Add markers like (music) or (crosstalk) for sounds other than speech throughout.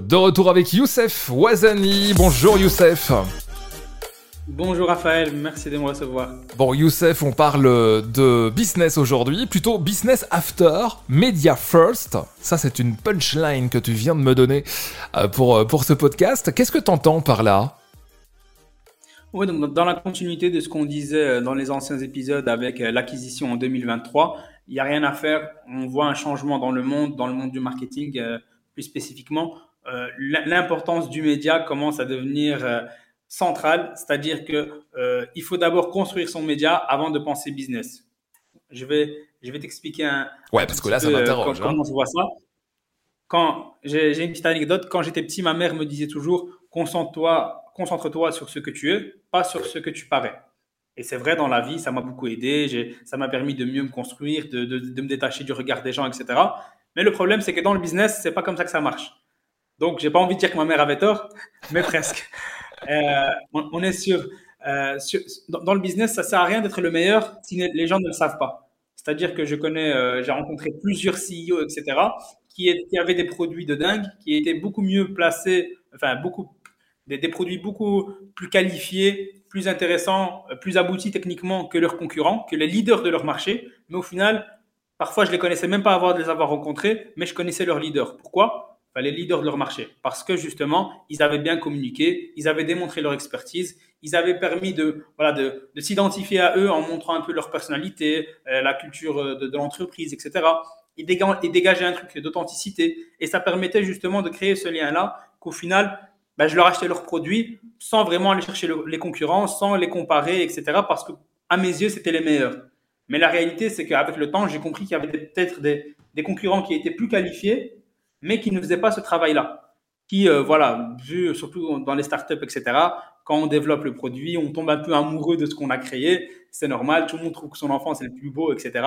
De retour avec Youssef Ouazani. Bonjour Youssef. Bonjour Raphaël, merci de me recevoir. Bon Youssef, on parle de business aujourd'hui, plutôt business after, media first. Ça c'est une punchline que tu viens de me donner euh, pour, euh, pour ce podcast. Qu'est-ce que tu entends par là? Oui, donc dans la continuité de ce qu'on disait euh, dans les anciens épisodes avec l'acquisition en 2023, il n'y a rien à faire. On voit un changement dans le monde, dans le monde du marketing plus spécifiquement. L'importance du média commence à devenir centrale, c'est-à-dire que euh, il faut d'abord construire son média avant de penser business. Je vais, je vais t'expliquer un. Ouais, parce que là, ça euh, m'interroge. Comment je vois ça Quand j'ai une petite anecdote, quand j'étais petit, ma mère me disait toujours concentre-toi, concentre-toi sur ce que tu es, pas sur ce que tu parais. Et c'est vrai dans la vie, ça m'a beaucoup aidé. Ça m'a permis de mieux me construire, de, de, de, me détacher du regard des gens, etc. Mais le problème, c'est que dans le business, c'est pas comme ça que ça marche. Donc, j'ai pas envie de dire que ma mère avait tort, mais presque. Euh, on, est sur, euh, dans, le business, ça sert à rien d'être le meilleur si les gens ne le savent pas. C'est-à-dire que je connais, euh, j'ai rencontré plusieurs CEO, etc., qui, avaient des produits de dingue, qui étaient beaucoup mieux placés, enfin beaucoup des, des, produits beaucoup plus qualifiés, plus intéressants, plus aboutis techniquement que leurs concurrents, que les leaders de leur marché. Mais au final, parfois je les connaissais même pas avant de les avoir rencontrés, mais je connaissais leurs leaders. Pourquoi? Les leaders de leur marché, parce que justement, ils avaient bien communiqué, ils avaient démontré leur expertise, ils avaient permis de, voilà, de, de s'identifier à eux en montrant un peu leur personnalité, euh, la culture euh, de, l'entreprise, etc. Ils, dégageaient un truc d'authenticité et ça permettait justement de créer ce lien-là qu'au final, ben, je leur achetais leurs produits sans vraiment aller chercher les concurrents, sans les comparer, etc. Parce que à mes yeux, c'était les meilleurs. Mais la réalité, c'est qu'avec le temps, j'ai compris qu'il y avait peut-être des, des concurrents qui étaient plus qualifiés mais qui ne faisaient pas ce travail-là. Qui, euh, voilà, vu surtout dans les startups, etc., quand on développe le produit, on tombe un peu amoureux de ce qu'on a créé. C'est normal, tout le monde trouve que son enfant c'est le plus beau, etc.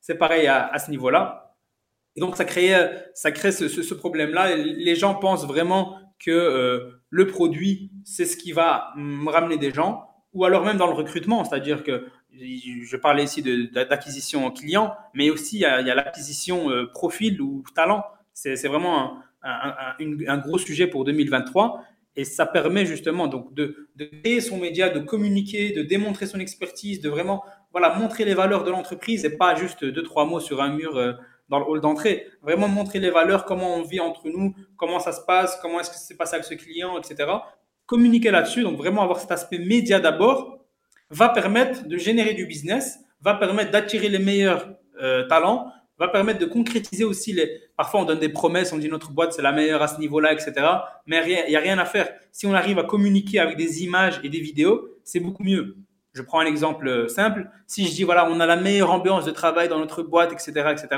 C'est pareil à, ce niveau-là. Et donc ça crée, ça crée ce, problème-là. Les gens pensent vraiment que euh, le produit c'est ce qui va me ramener des gens, ou alors même dans le recrutement, c'est-à-dire que je parlais ici d'acquisition client, mais aussi il y a, a l'acquisition euh, profil ou talent. C'est vraiment un, gros sujet pour 2023. Et ça permet justement donc de, créer son média, de communiquer, de démontrer son expertise, de vraiment voilà, montrer les valeurs de l'entreprise et pas juste deux, trois mots sur un mur euh, dans le hall d'entrée. Vraiment montrer les valeurs, comment on vit entre nous, comment ça se passe, comment est-ce que c'est passé avec ce client, etc. Communiquer là-dessus, donc vraiment avoir cet aspect média d'abord, va permettre de générer du business, va permettre d'attirer les meilleurs euh, talents, va permettre de concrétiser aussi les. Parfois, on donne des promesses, on dit notre boîte c'est la meilleure à ce niveau-là, etc. Mais il n'y a rien à faire. Si on arrive à communiquer avec des images et des vidéos, c'est beaucoup mieux. Je prends un exemple euh, simple. Si je dis voilà, on a la meilleure ambiance de travail dans notre boîte, etc., etc.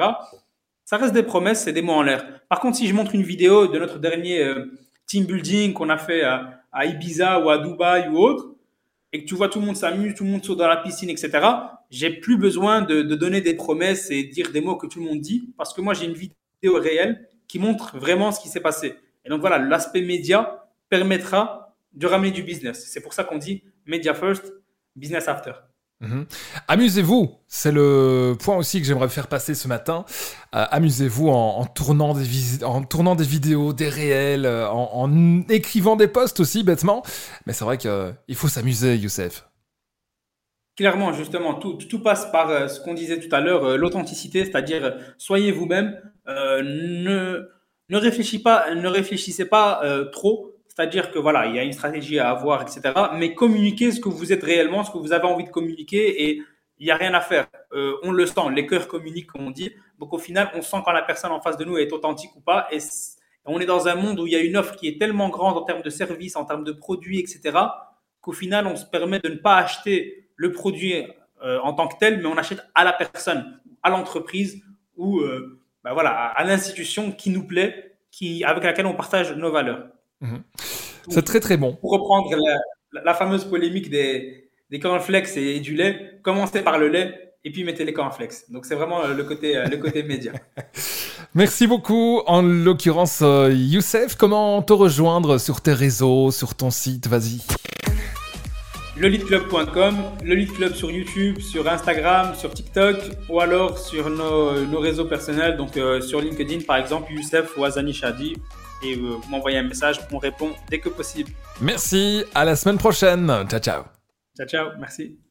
Ça reste des promesses, c'est des mots en l'air. Par contre, si je montre une vidéo de notre dernier euh, team building qu'on a fait à, à Ibiza ou à Dubaï ou autre, et que tu vois tout le monde s'amuse, tout le monde saute dans la piscine, etc., j'ai plus besoin de, donner des promesses et dire des mots que tout le monde dit, parce que moi, j'ai une vidéo réelle qui montre vraiment ce qui s'est passé. Et donc voilà, l'aspect média permettra de ramener du business. C'est pour ça qu'on dit media first, business after. Mhm. Amusez-vous, c'est le point aussi que j'aimerais faire passer ce matin. Euh, amusez-vous en, tournant des en tournant des vidéos, des réels, euh, en, écrivant des posts aussi bêtement. Mais c'est vrai qu'il euh, faut s'amuser, Youssef. Clairement, justement, tout, tout passe par ce qu'on disait tout à l'heure, l'authenticité, c'est-à-dire soyez vous-même, ne, ne, réfléchissez pas, trop c'est-à-dire que voilà, il y a une stratégie à avoir, etc. Mais communiquez ce que vous êtes réellement, ce que vous avez envie de communiquer et il n'y a rien à faire. Euh, on le sent, les cœurs communiquent, comme on dit. Donc au final, on sent quand la personne en face de nous est authentique ou pas. Et on est dans un monde où il y a une offre qui est tellement grande en termes de services, en termes de produits, etc., qu'au final, on se permet de ne pas acheter le produit euh, en tant que tel, mais on achète à la personne, à l'entreprise ou euh, ben voilà, à, l'institution qui nous plaît, qui, avec laquelle on partage nos valeurs. Mhm. C'est très très bon. Pour reprendre la, fameuse polémique des, des cornflakes et du lait, commencez par le lait et puis mettez les cornflakes. Donc c'est vraiment euh, le côté, le côté média. (laughs) Merci beaucoup. En l'occurrence, Youssef, comment te rejoindre sur tes réseaux, sur ton site? Vas-y. LeLeadClub.com, le Lead Club sur YouTube, sur Instagram, sur TikTok ou alors sur nos, nos réseaux personnels, donc sur LinkedIn par exemple, Youssef ou Azani Shadi et vous m'envoyez un message, on répond dès que possible. Merci, à la semaine prochaine. Ciao, ciao. Ciao, ciao, merci.